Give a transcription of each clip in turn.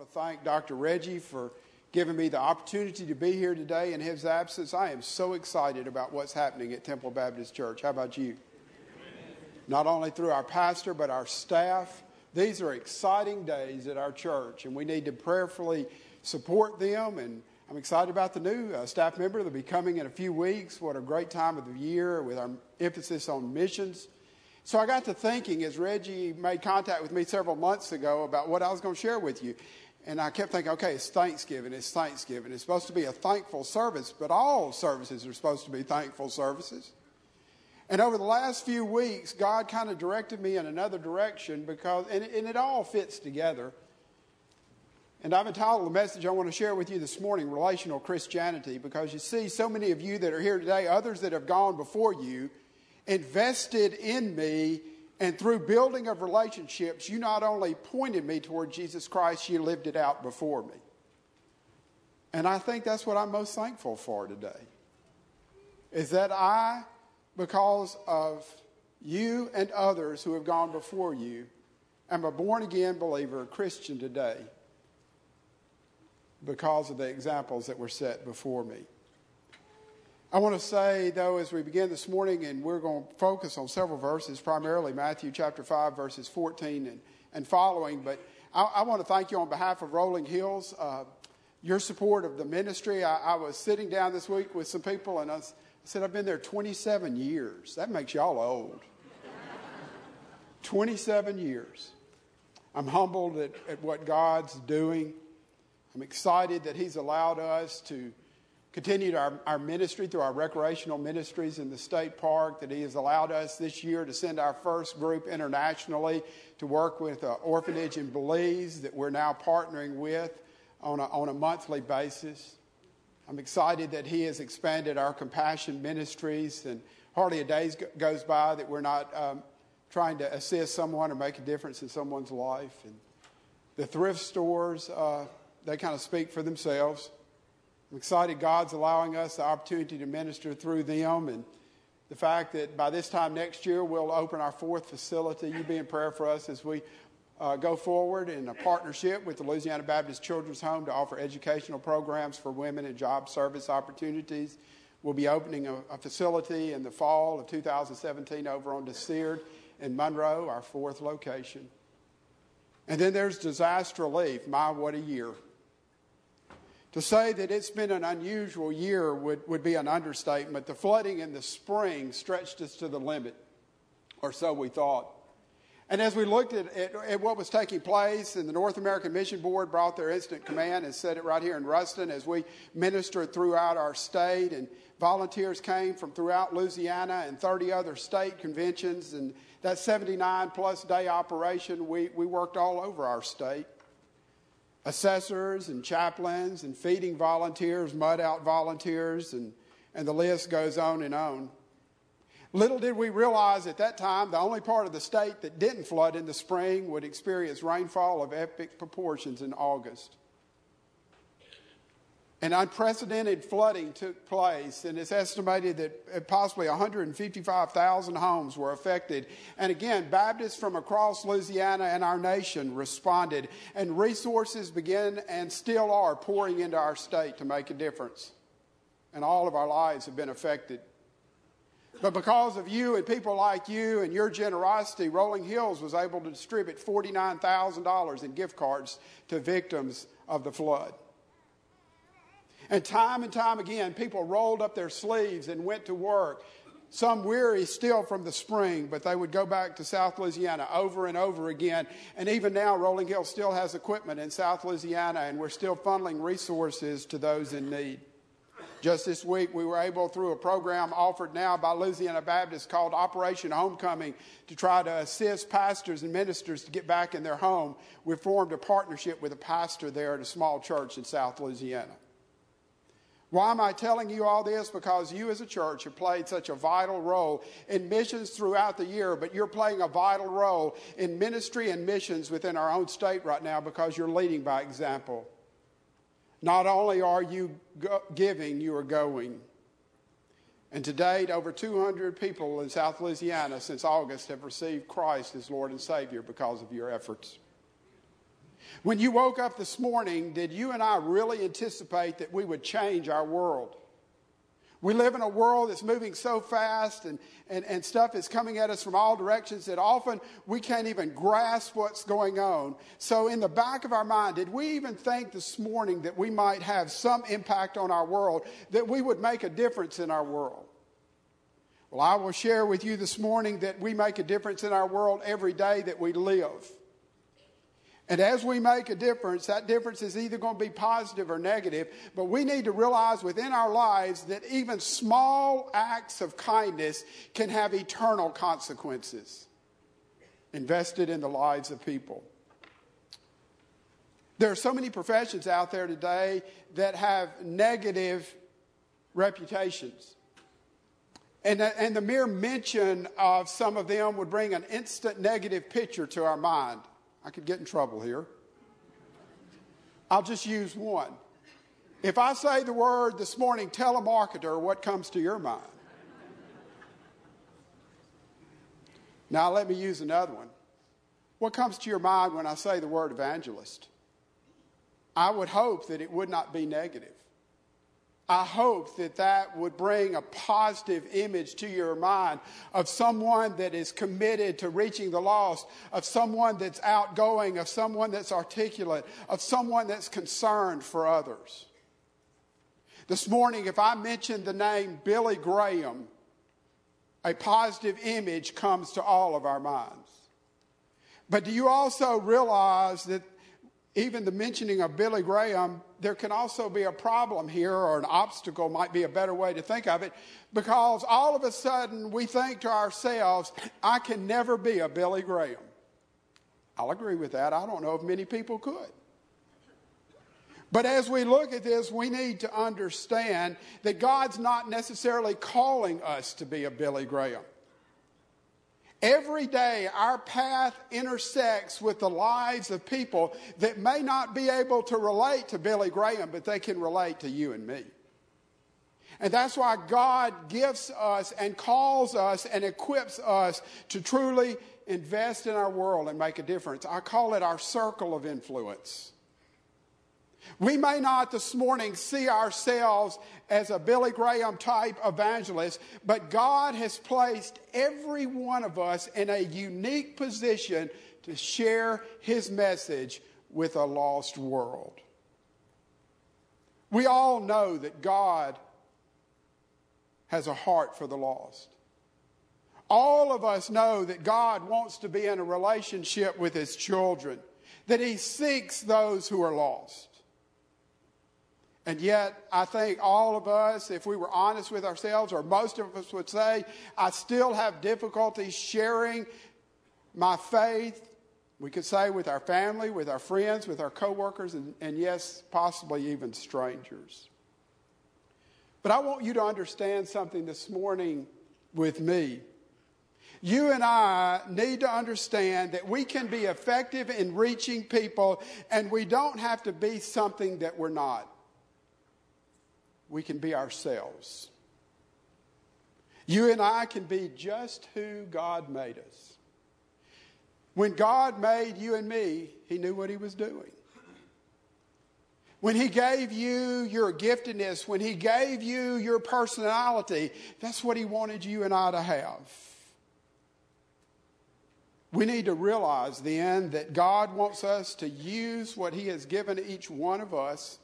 want to thank Dr. Reggie for giving me the opportunity to be here today in his absence. I am so excited about what's happening at Temple Baptist Church. How about you? Not only through our pastor, but our staff. These are exciting days at our church, and we need to prayerfully support them. And I'm excited about the new uh, staff member that'll be coming in a few weeks. What a great time of the year with our emphasis on missions. So I got to thinking as Reggie made contact with me several months ago about what I was going to share with you. And I kept thinking, okay, it's Thanksgiving, it's Thanksgiving. It's supposed to be a thankful service, but all services are supposed to be thankful services. And over the last few weeks, God kind of directed me in another direction because, and, and it all fits together. And I've entitled the message I want to share with you this morning, Relational Christianity, because you see, so many of you that are here today, others that have gone before you, invested in me and through building of relationships, you not only pointed me toward Jesus Christ, you lived it out before me. And I think that's what I'm most thankful for today. Is that I, because of you and others who have gone before you, am a born again believer, a Christian today, because of the examples that were set before me. I want to say, though, as we begin this morning, and we're going to focus on several verses, primarily Matthew chapter 5, verses 14 and, and following, but I, I want to thank you on behalf of Rolling Hills, uh, your support of the ministry. I, I, was sitting down this week with some people, and I, said, I've been there 27 years. That makes y'all old. 27 years. I'm humbled at, at what God's doing. I'm excited that He's allowed us to continued our, our ministry through our recreational ministries in the state park, that He has allowed us this year to send our first group internationally to work with an orphanage in Belize that we're now partnering with on a, on a monthly basis. I'm excited that He has expanded our compassion ministries, and hardly a day goes by that we're not um, trying to assist someone or make a difference in someone's life. And the thrift stores, uh, they kind of speak for themselves. I'm excited God's allowing us the opportunity to minister through them and the fact that by this time next year we'll open our fourth facility. You be in prayer for us as we uh, go forward in a partnership with the Louisiana Baptist Children's Home to offer educational programs for women and job service opportunities. We'll be opening a, a facility in the fall of 2017 over on DeSiard in Monroe, our fourth location. And then there's disaster relief. My, what a year. To say that it's been an unusual year would, would be an understatement. The flooding in the spring stretched us to the limit, or so we thought. And as we looked at, at, at, what was taking place, and the North American Mission Board brought their incident command and set it right here in Ruston as we ministered throughout our state, and volunteers came from throughout Louisiana and 30 other state conventions, and that 79 plus day operation, we, we worked all over our state assessors and chaplains and feeding volunteers, mud out volunteers, and, and the list goes on and on. Little did we realize at that time the only part of the state that didn't flood in the spring would experience rainfall of epic proportions in August. An unprecedented flooding took place, and it's estimated that uh, possibly 155,000 homes were affected. And again, Baptists from across Louisiana and our nation responded, and resources began and still are pouring into our state to make a difference. And all of our lives have been affected. But because of you and people like you and your generosity, Rolling Hills was able to distribute $49,000 in gift cards to victims of the flood. And time and time again, people rolled up their sleeves and went to work. Some weary still from the spring, but they would go back to South Louisiana over and over again. And even now, Rolling Hill still has equipment in South Louisiana, and we're still funneling resources to those in need. Just this week, we were able, through a program offered now by Louisiana Baptists called Operation Homecoming, to try to assist pastors and ministers to get back in their home. We formed a partnership with a pastor there at a small church in South Louisiana. Why am I telling you all this? Because you as a church have played such a vital role in missions throughout the year, but you're playing a vital role in ministry and missions within our own state right now because you're leading by example. Not only are you go- giving, you are going. And to date, over 200 people in South Louisiana since August have received Christ as Lord and Savior because of your efforts. When you woke up this morning, did you and I really anticipate that we would change our world? We live in a world that's moving so fast and, and, and stuff is coming at us from all directions that often we can't even grasp what's going on. So, in the back of our mind, did we even think this morning that we might have some impact on our world, that we would make a difference in our world? Well, I will share with you this morning that we make a difference in our world every day that we live. And as we make a difference, that difference is either going to be positive or negative. But we need to realize within our lives that even small acts of kindness can have eternal consequences invested in the lives of people. There are so many professions out there today that have negative reputations. And, and the mere mention of some of them would bring an instant negative picture to our mind. I could get in trouble here. I'll just use one. If I say the word this morning, telemarketer, what comes to your mind? Now, let me use another one. What comes to your mind when I say the word evangelist? I would hope that it would not be negative. I hope that that would bring a positive image to your mind of someone that is committed to reaching the lost, of someone that's outgoing, of someone that's articulate, of someone that's concerned for others. This morning, if I mention the name Billy Graham, a positive image comes to all of our minds. But do you also realize that even the mentioning of Billy Graham, there can also be a problem here, or an obstacle might be a better way to think of it, because all of a sudden we think to ourselves, I can never be a Billy Graham. I'll agree with that. I don't know if many people could. But as we look at this, we need to understand that God's not necessarily calling us to be a Billy Graham. Every day, our path intersects with the lives of people that may not be able to relate to Billy Graham, but they can relate to you and me. And that's why God gives us and calls us and equips us to truly invest in our world and make a difference. I call it our circle of influence. We may not this morning see ourselves as a Billy Graham type evangelist, but God has placed every one of us in a unique position to share his message with a lost world. We all know that God has a heart for the lost. All of us know that God wants to be in a relationship with his children, that he seeks those who are lost. And yet, I think all of us, if we were honest with ourselves, or most of us would say, I still have difficulty sharing my faith. We could say with our family, with our friends, with our coworkers, and, and yes, possibly even strangers. But I want you to understand something this morning with me. You and I need to understand that we can be effective in reaching people, and we don't have to be something that we're not we can be ourselves. You and I can be just who God made us. When God made you and me, He knew what He was doing. When He gave you your giftedness, when He gave you your personality, that's what He wanted you and I to have. We need to realize then that God wants us to use what He has given each one of us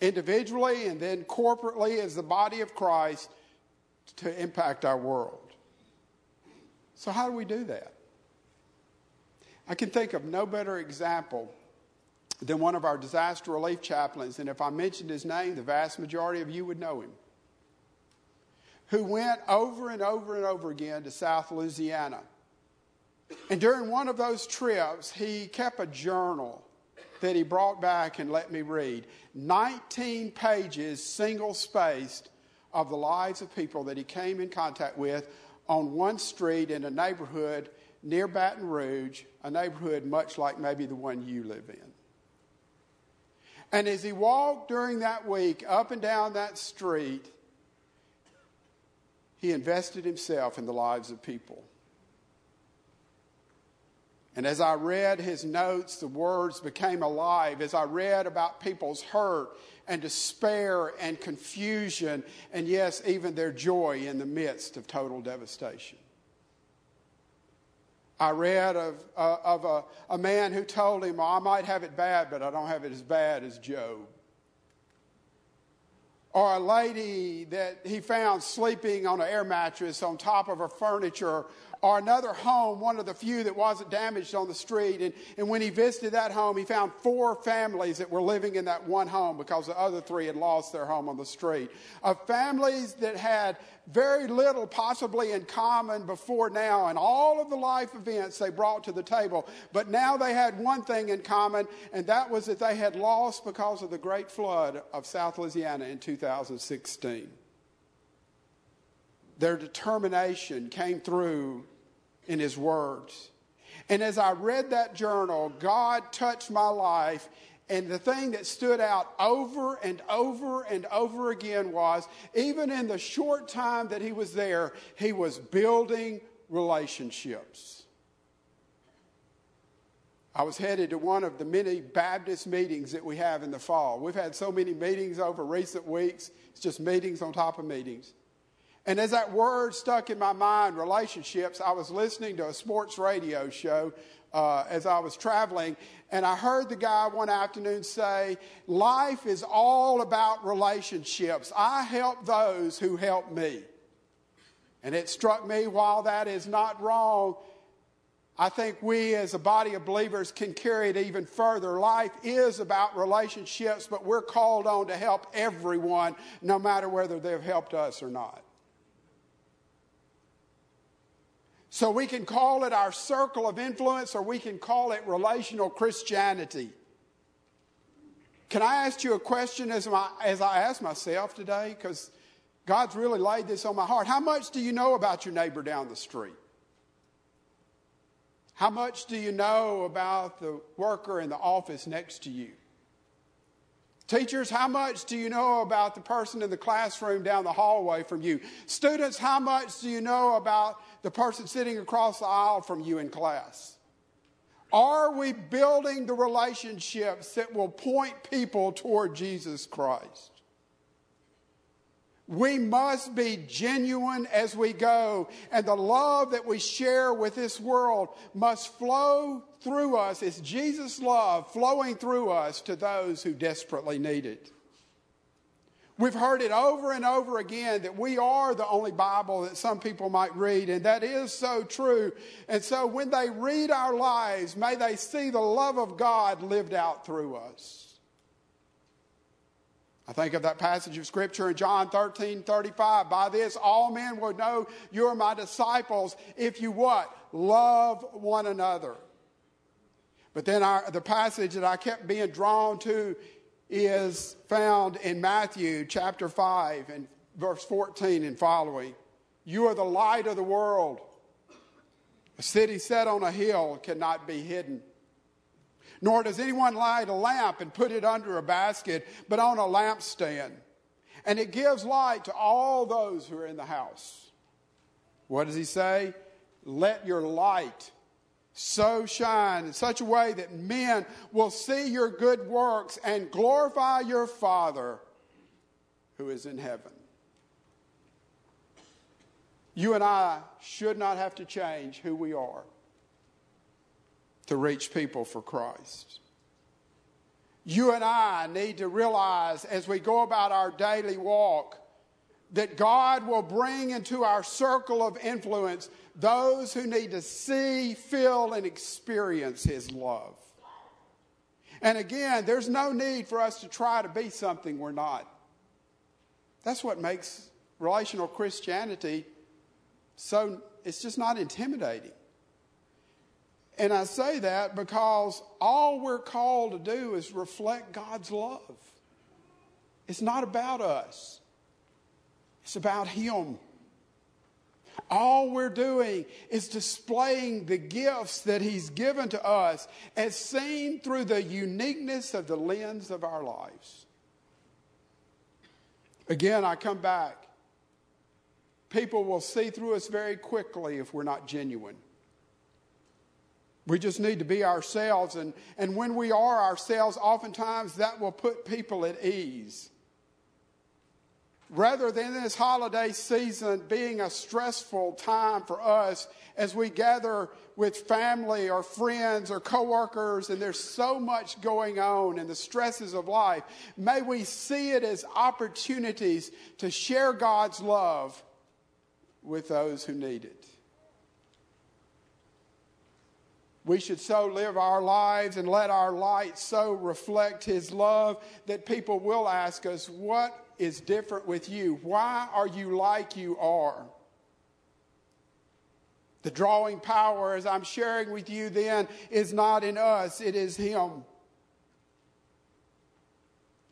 individually and then corporately as the body of Christ to impact our world. So, how do we do that? I can think of no better example than one of our disaster relief chaplains, and if I mentioned his name, the vast majority of you would know him, who went over and over and over again to South Louisiana. And during one of those trips, he kept a journal that he brought back and let me read 19 pages, single spaced, of the lives of people that he came in contact with on one street in a neighborhood near Baton Rouge, a neighborhood much like maybe the one you live in. And as he walked during that week up and down that street, he invested himself in the lives of people. And as I read his notes, the words became alive. As I read about people's hurt and despair and confusion, and yes, even their joy in the midst of total devastation. I read of, uh, of a, a man who told him, I might have it bad, but I don't have it as bad as Job. Or a lady that he found sleeping on an air mattress on top of her furniture or another home, one of the few that wasn't damaged on the street. And, and when he visited that home, he found four families that were living in that one home because the other three had lost their home on the street. Of families that had very little possibly in common before now and all of the life events they brought to the table. But now they had one thing in common, and that was that they had lost because of the great flood of South Louisiana in 2016 their determination came through in his words. And as I read that journal, God touched my life. And the thing that stood out over and over and over again was even in the short time that he was there, he was building relationships. I was headed to one of the many Baptist meetings that we have in the fall. We've had so many meetings over recent weeks, it's just meetings on top of meetings. And as that word stuck in my mind, relationships, I was listening to a sports radio show uh, as I was traveling, and I heard the guy one afternoon say, Life is all about relationships. I help those who help me. And it struck me while that is not wrong, I think we as a body of believers can carry it even further. Life is about relationships, but we're called on to help everyone, no matter whether they've helped us or not. So we can call it our circle of influence or we can call it relational Christianity. Can I ask you a question as, my, as I ask myself today? Because God's really laid this on my heart. How much do you know about your neighbor down the street? How much do you know about the worker in the office next to you? Teachers, how much do you know about the person in the classroom down the hallway from you? Students, how much do you know about the person sitting across the aisle from you in class? Are we building the relationships that will point people toward Jesus Christ? We must be genuine as we go, and the love that we share with this world must flow through us. It's Jesus' love flowing through us to those who desperately need it. We've heard it over and over again that we are the only Bible that some people might read, and that is so true. And so when they read our lives, may they see the love of God lived out through us. I think of that passage of Scripture in John 13 35. By this, all men will know you're my disciples if you what? Love one another. But then our, the passage that I kept being drawn to is found in Matthew chapter 5 and verse 14 and following. You are the light of the world. A city set on a hill cannot be hidden. Nor does anyone light a lamp and put it under a basket, but on a lampstand. And it gives light to all those who are in the house. What does he say? Let your light so shine in such a way that men will see your good works and glorify your Father who is in heaven. You and I should not have to change who we are to reach people for Christ. You and I need to realize as we go about our daily walk that God will bring into our circle of influence those who need to see, feel, and experience His love. And again, there's no need for us to try to be something we're not. That's what makes relational Christianity so, it's just not intimidating. And I say that because all we're called to do is reflect God's love. It's not about us, it's about Him. All we're doing is displaying the gifts that He's given to us as seen through the uniqueness of the lens of our lives. Again, I come back. People will see through us very quickly if we're not genuine. We just need to be ourselves. And, and when we are ourselves, oftentimes that will put people at ease. Rather than this holiday season being a stressful time for us as we gather with family or friends or coworkers and there's so much going on and the stresses of life, may we see it as opportunities to share God's love with those who need it. We should so live our lives and let our light so reflect His love that people will ask us, What is different with you? Why are you like you are? The drawing power, as I'm sharing with you then, is not in us, it is Him.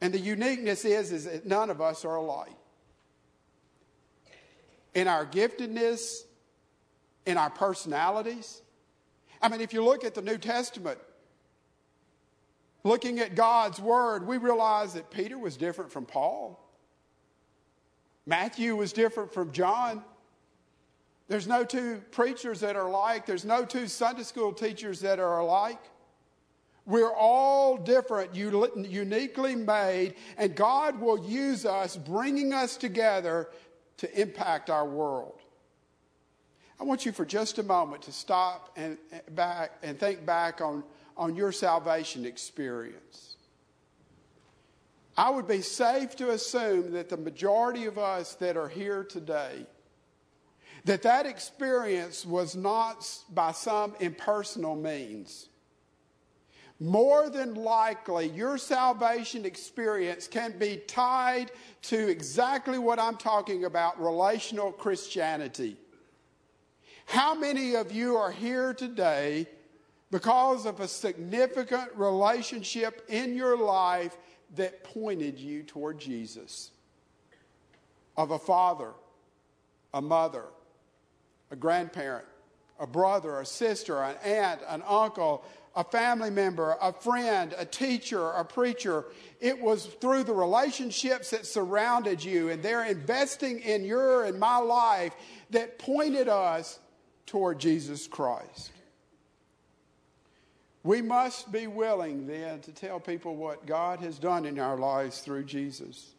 And the uniqueness is, is that none of us are alike. In our giftedness, in our personalities, I mean, if you look at the New Testament, looking at God's Word, we realize that Peter was different from Paul. Matthew was different from John. There's no two preachers that are alike. There's no two Sunday school teachers that are alike. We're all different, uniquely made, and God will use us, bringing us together to impact our world. I want you for just a moment to stop and back and think back on, on your salvation experience. I would be safe to assume that the majority of us that are here today that that experience was not by some impersonal means. More than likely, your salvation experience can be tied to exactly what I'm talking about relational Christianity. How many of you are here today because of a significant relationship in your life that pointed you toward Jesus? Of a father, a mother, a grandparent, a brother, a sister, an aunt, an uncle, a family member, a friend, a teacher, a preacher. It was through the relationships that surrounded you and they're investing in your and my life that pointed us toward Jesus Christ. We must be willing then to tell people what God has done in our lives through Jesus.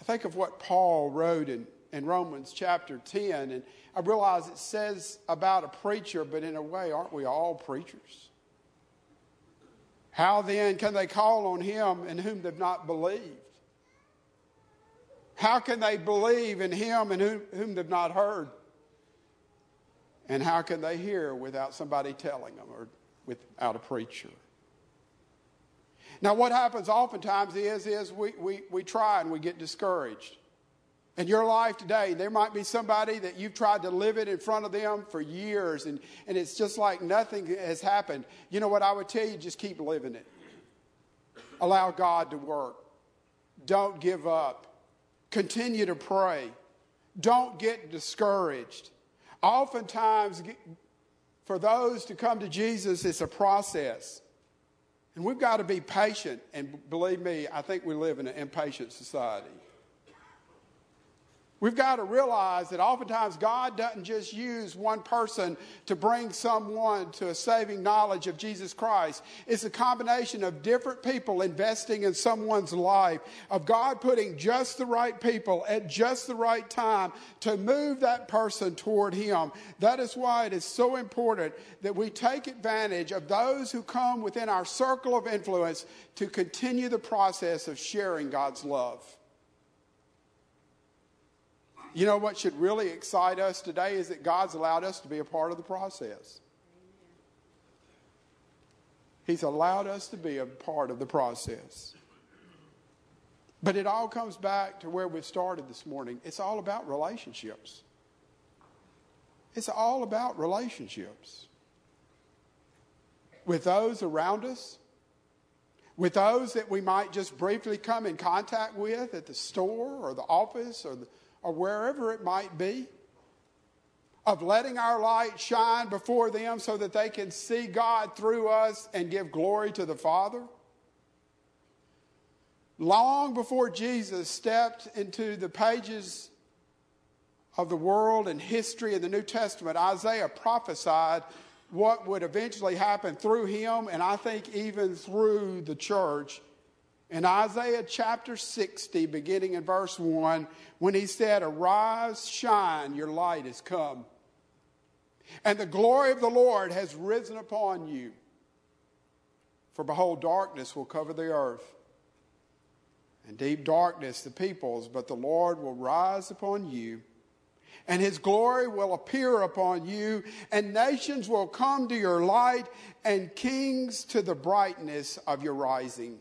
I think of what Paul wrote in, in Romans chapter 10, and I realize it says about a preacher, but in a way, aren't we all preachers? How then can they call on him in whom they've not believed? How can they believe in him in whom, whom they've not heard? And how can they hear without somebody telling them or without a preacher? Now, what happens oftentimes is, is we, we, we try and we get discouraged. In your life today, there might be somebody that you've tried to live it in front of them for years, and, and it's just like nothing has happened. You know what I would tell you? Just keep living it. Allow God to work. Don't give up. Continue to pray. Don't get discouraged. Oftentimes, for those to come to Jesus, it's a process. And we've got to be patient. And believe me, I think we live in an impatient society. We've got to realize that oftentimes God doesn't just use one person to bring someone to a saving knowledge of Jesus Christ. It's a combination of different people investing in someone's life, of God putting just the right people at just the right time to move that person toward Him. That is why it is so important that we take advantage of those who come within our circle of influence to continue the process of sharing God's love. You know what should really excite us today is that God's allowed us to be a part of the process. He's allowed us to be a part of the process. But it all comes back to where we started this morning. It's all about relationships. It's all about relationships with those around us, with those that we might just briefly come in contact with at the store or the office or the or wherever it might be, of letting our light shine before them so that they can see God through us and give glory to the Father. Long before Jesus stepped into the pages of the world and history in the New Testament, Isaiah prophesied what would eventually happen through him, and I think even through the church. In Isaiah chapter 60, beginning in verse 1, when he said, Arise, shine, your light has come, and the glory of the Lord has risen upon you. For behold, darkness will cover the earth, and deep darkness the peoples, but the Lord will rise upon you and his glory will appear upon you, and nations will come to your light, and kings to the brightness of your rising.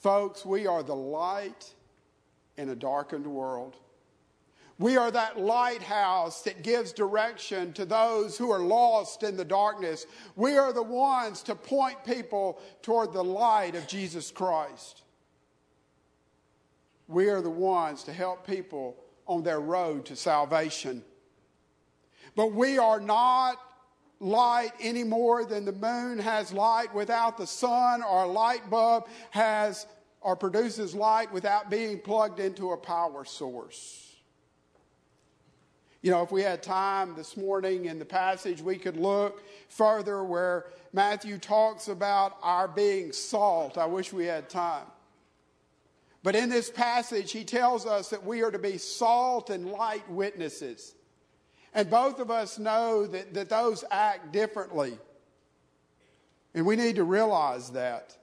Folks, we are the light in a darkened world. We are that lighthouse that gives direction to those who are lost in the darkness. We are the ones to point people toward the light of Jesus Christ. We are the ones to help people on their road to salvation. But we are not light any more than the moon has light without the sun, or a light bulb has or produces light without being plugged into a power source. You know, if we had time this morning in the passage, we could look further where Matthew talks about our being salt. I wish we had time. But in this passage, he tells us that we are to be salt and light witnesses. And both of us know that, that those act differently. And we need to realize that.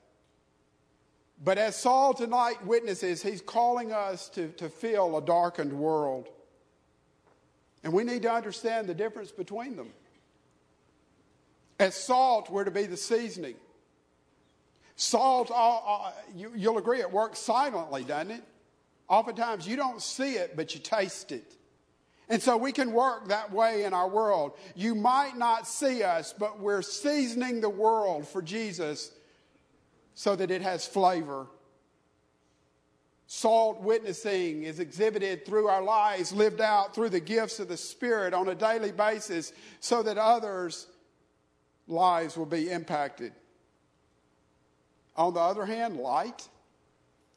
But as salt and light witnesses, he's calling us to, to fill a darkened world. And we need to understand the difference between them. As salt, we're to be the seasoning. Salt, uh, uh, you, you'll agree, it works silently, doesn't it? Oftentimes you don't see it, but you taste it. And so we can work that way in our world. You might not see us, but we're seasoning the world for Jesus so that it has flavor. Salt witnessing is exhibited through our lives, lived out through the gifts of the Spirit on a daily basis, so that others' lives will be impacted. On the other hand, light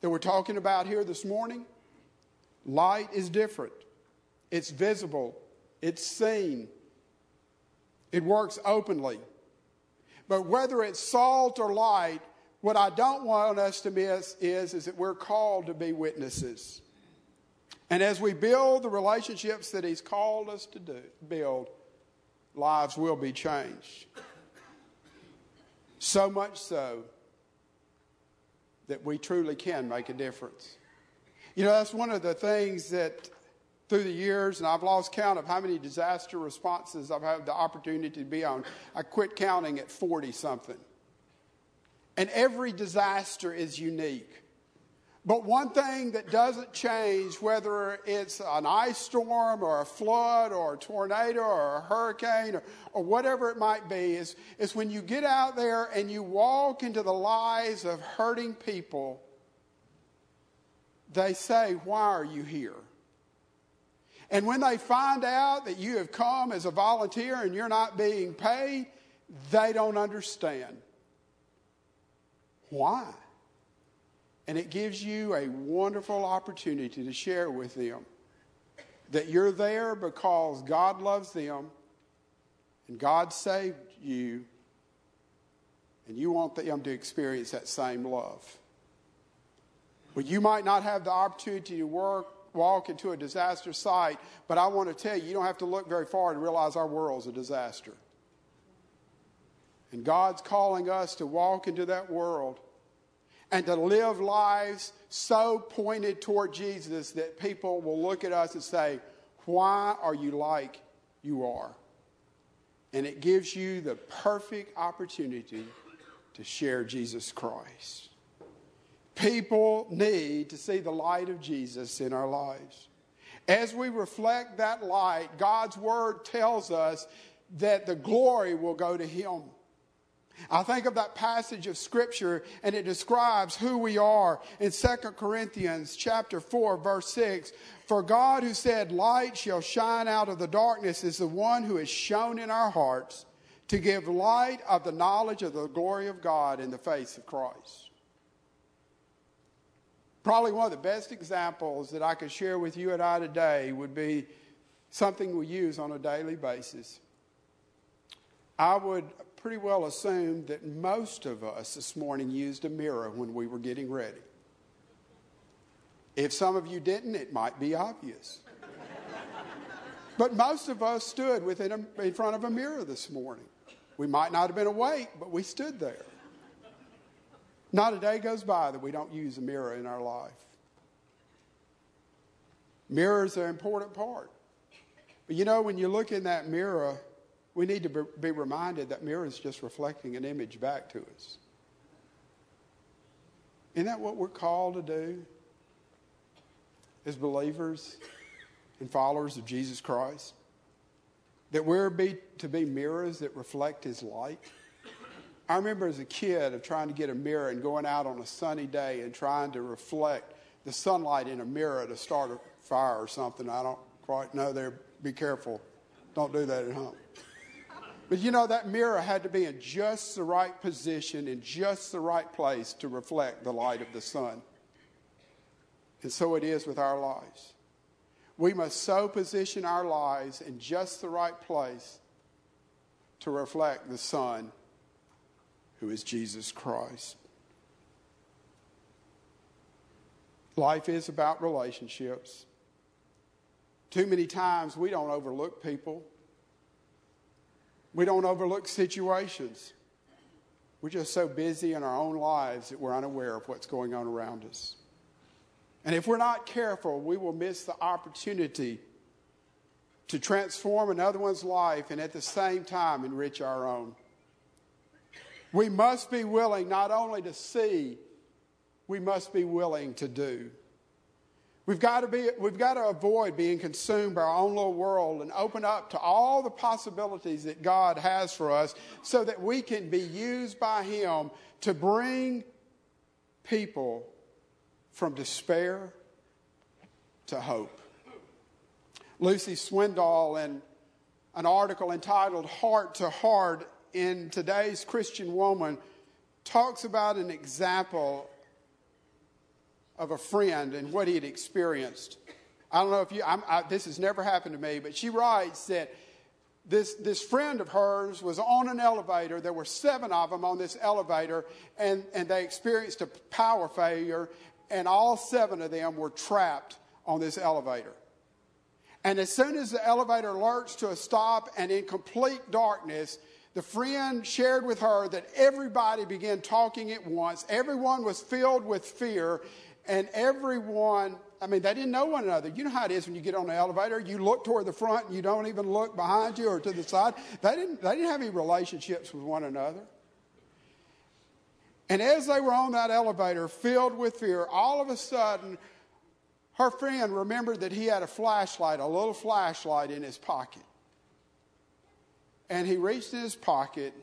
that we're talking about here this morning, light is different. It's visible, it's seen, it works openly. But whether it's salt or light, what I don't want us to miss is, is that we're called to be witnesses. And as we build the relationships that He's called us to do, build, lives will be changed. So much so that we truly can make a difference. You know, that's one of the things that through the years, and I've lost count of how many disaster responses I've had the opportunity to be on. I quit counting at 40 something. And every disaster is unique. But one thing that doesn't change, whether it's an ice storm or a flood or a tornado or a hurricane or, or whatever it might be, is, is when you get out there and you walk into the lives of hurting people, they say, Why are you here? And when they find out that you have come as a volunteer and you're not being paid, they don't understand. Why? And it gives you a wonderful opportunity to share with them that you're there because God loves them and God saved you, and you want them to experience that same love. But you might not have the opportunity to work, walk into a disaster site, but I want to tell you, you don't have to look very far to realize our world's a disaster. And God's calling us to walk into that world and to live lives so pointed toward Jesus that people will look at us and say, Why are you like you are? And it gives you the perfect opportunity to share Jesus Christ. People need to see the light of Jesus in our lives. As we reflect that light, God's Word tells us that the glory will go to Him. I think of that passage of scripture and it describes who we are in 2 Corinthians chapter 4 verse 6. For God who said light shall shine out of the darkness is the one who has shone in our hearts to give light of the knowledge of the glory of God in the face of Christ. Probably one of the best examples that I could share with you and I today would be something we use on a daily basis. I would pretty well assume that most of us this morning used a mirror when we were getting ready. If some of you didn't, it might be obvious. but most of us stood within a, in front of a mirror this morning. We might not have been awake, but we stood there. Not a day goes by that we don't use a mirror in our life. Mirrors are an important part. But you know, when you look in that mirror, we need to be reminded that mirror is just reflecting an image back to us. Isn't that what we're called to do as believers and followers of Jesus Christ? That we're be, to be mirrors that reflect His light? I remember as a kid of trying to get a mirror and going out on a sunny day and trying to reflect the sunlight in a mirror to start a fire or something. I don't quite know there. Be careful. Don't do that at home. But you know, that mirror had to be in just the right position, in just the right place to reflect the light of the sun. And so it is with our lives. We must so position our lives in just the right place to reflect the sun who is Jesus Christ. Life is about relationships. Too many times we don't overlook people, we don't overlook situations. We're just so busy in our own lives that we're unaware of what's going on around us. And if we're not careful, we will miss the opportunity to transform another one's life and at the same time enrich our own. We must be willing not only to see, we must be willing to do. We've got to, be, we've got to avoid being consumed by our own little world and open up to all the possibilities that God has for us so that we can be used by Him to bring people from despair to hope. Luci Swindoll, in an article entitled Heart to Heart in today's Christian Woman talks about an example of a friend and what he had experienced. I don't know if you, I, this has never happened to me, but she writes that this, this friend of hers was on an elevator. There were seven of them on this elevator, and, and they experienced a power failure, and all seven of them were trapped on this elevator. And as soon as the elevator lurched to a stop and in complete darkness, the friend shared with her that everybody began talking at once. Everyone was filled with fear, and everyone, I mean, they didn't know one another. You know how it is when you get on the elevator, you look toward the front and you don't even look behind you or to the side. They didn't, they didn't have any relationships with one another. And as they were on that elevator, filled with fear, all of a sudden, her friend remembered that he had a flashlight, a little flashlight in his pocket. And he reached in his pocket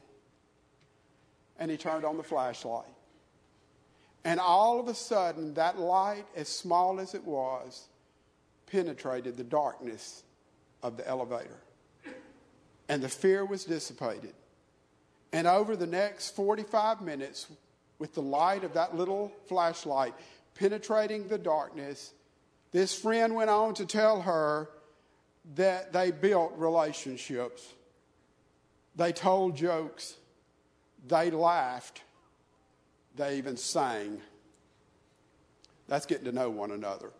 and he turned on the flashlight. And all of a sudden, that light, as small as it was, penetrated the darkness of the elevator. And the fear was dissipated. And over the next 45 minutes, with the light of that little flashlight penetrating the darkness, this friend went on to tell her that they built relationships they told jokes. They laughed. They even sang. That's getting to know one another.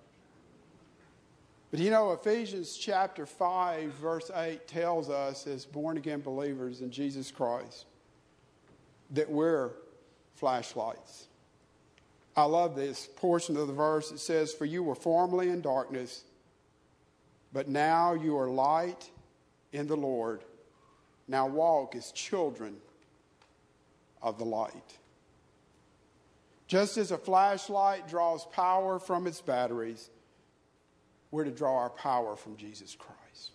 But you know, Ephesians chapter 5, verse 8 tells us, as born again believers in Jesus Christ, that we're flashlights. I love this portion of the verse. It says, For you were formerly in darkness, but now you are light in the Lord. Now walk as children of the light. Just as a flashlight draws power from its batteries, we're to draw our power from Jesus Christ.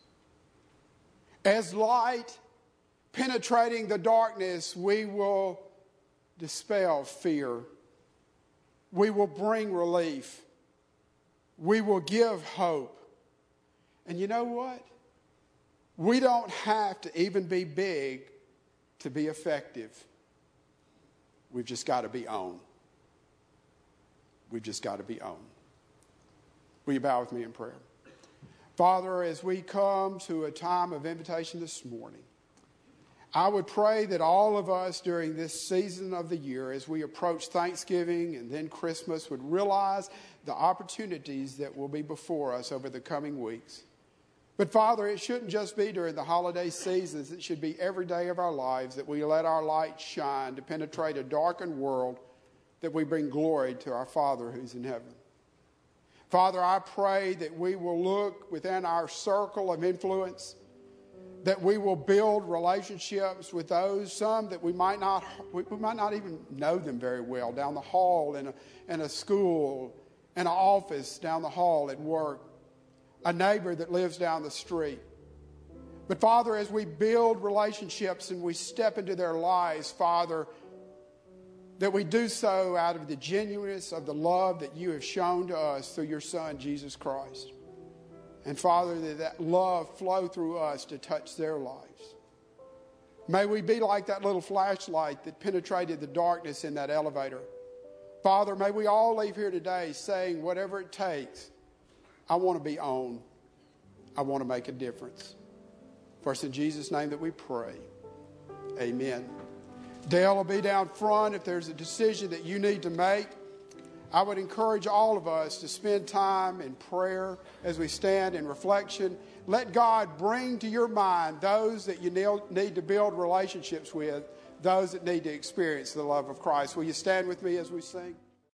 As light penetrating the darkness, we will dispel fear. We will bring relief. We will give hope. And you know what? We don't have to even be big to be effective. We've just got to be on. We've just got to be on. Will you bow with me in prayer? Father, as we come to a time of invitation this morning, I would pray that all of us during this season of the year, as we approach Thanksgiving and then Christmas, would realize the opportunities that will be before us over the coming weeks. But Father, it shouldn't just be during the holiday seasons, it should be every day of our lives that we let our light shine to penetrate a darkened world, that we bring glory to our Father who's in heaven. Father, I pray that we will look within our circle of influence that we will build relationships with those, some that we might not, we, might not even know them very well, down the hall in a, in a school, in an office down the hall at work, a neighbor that lives down the street. But Father, as we build relationships and we step into their lives, Father, that we do so out of the genuineness of the love that you have shown to us through your Son, Jesus Christ. And Father, that that love flow through us to touch their lives. May we be like that little flashlight that penetrated the darkness in that elevator. Father, may we all leave here today saying, whatever it takes, I want to be on. I want to make a difference. First, in Jesus' name that we pray. Amen. Dale will be down front if there's a decision that you need to make. I would encourage all of us to spend time in prayer as we stand in reflection. Let God bring to your mind those that you need to build relationships with, those that need to experience the love of Christ. Will you stand with me as we sing?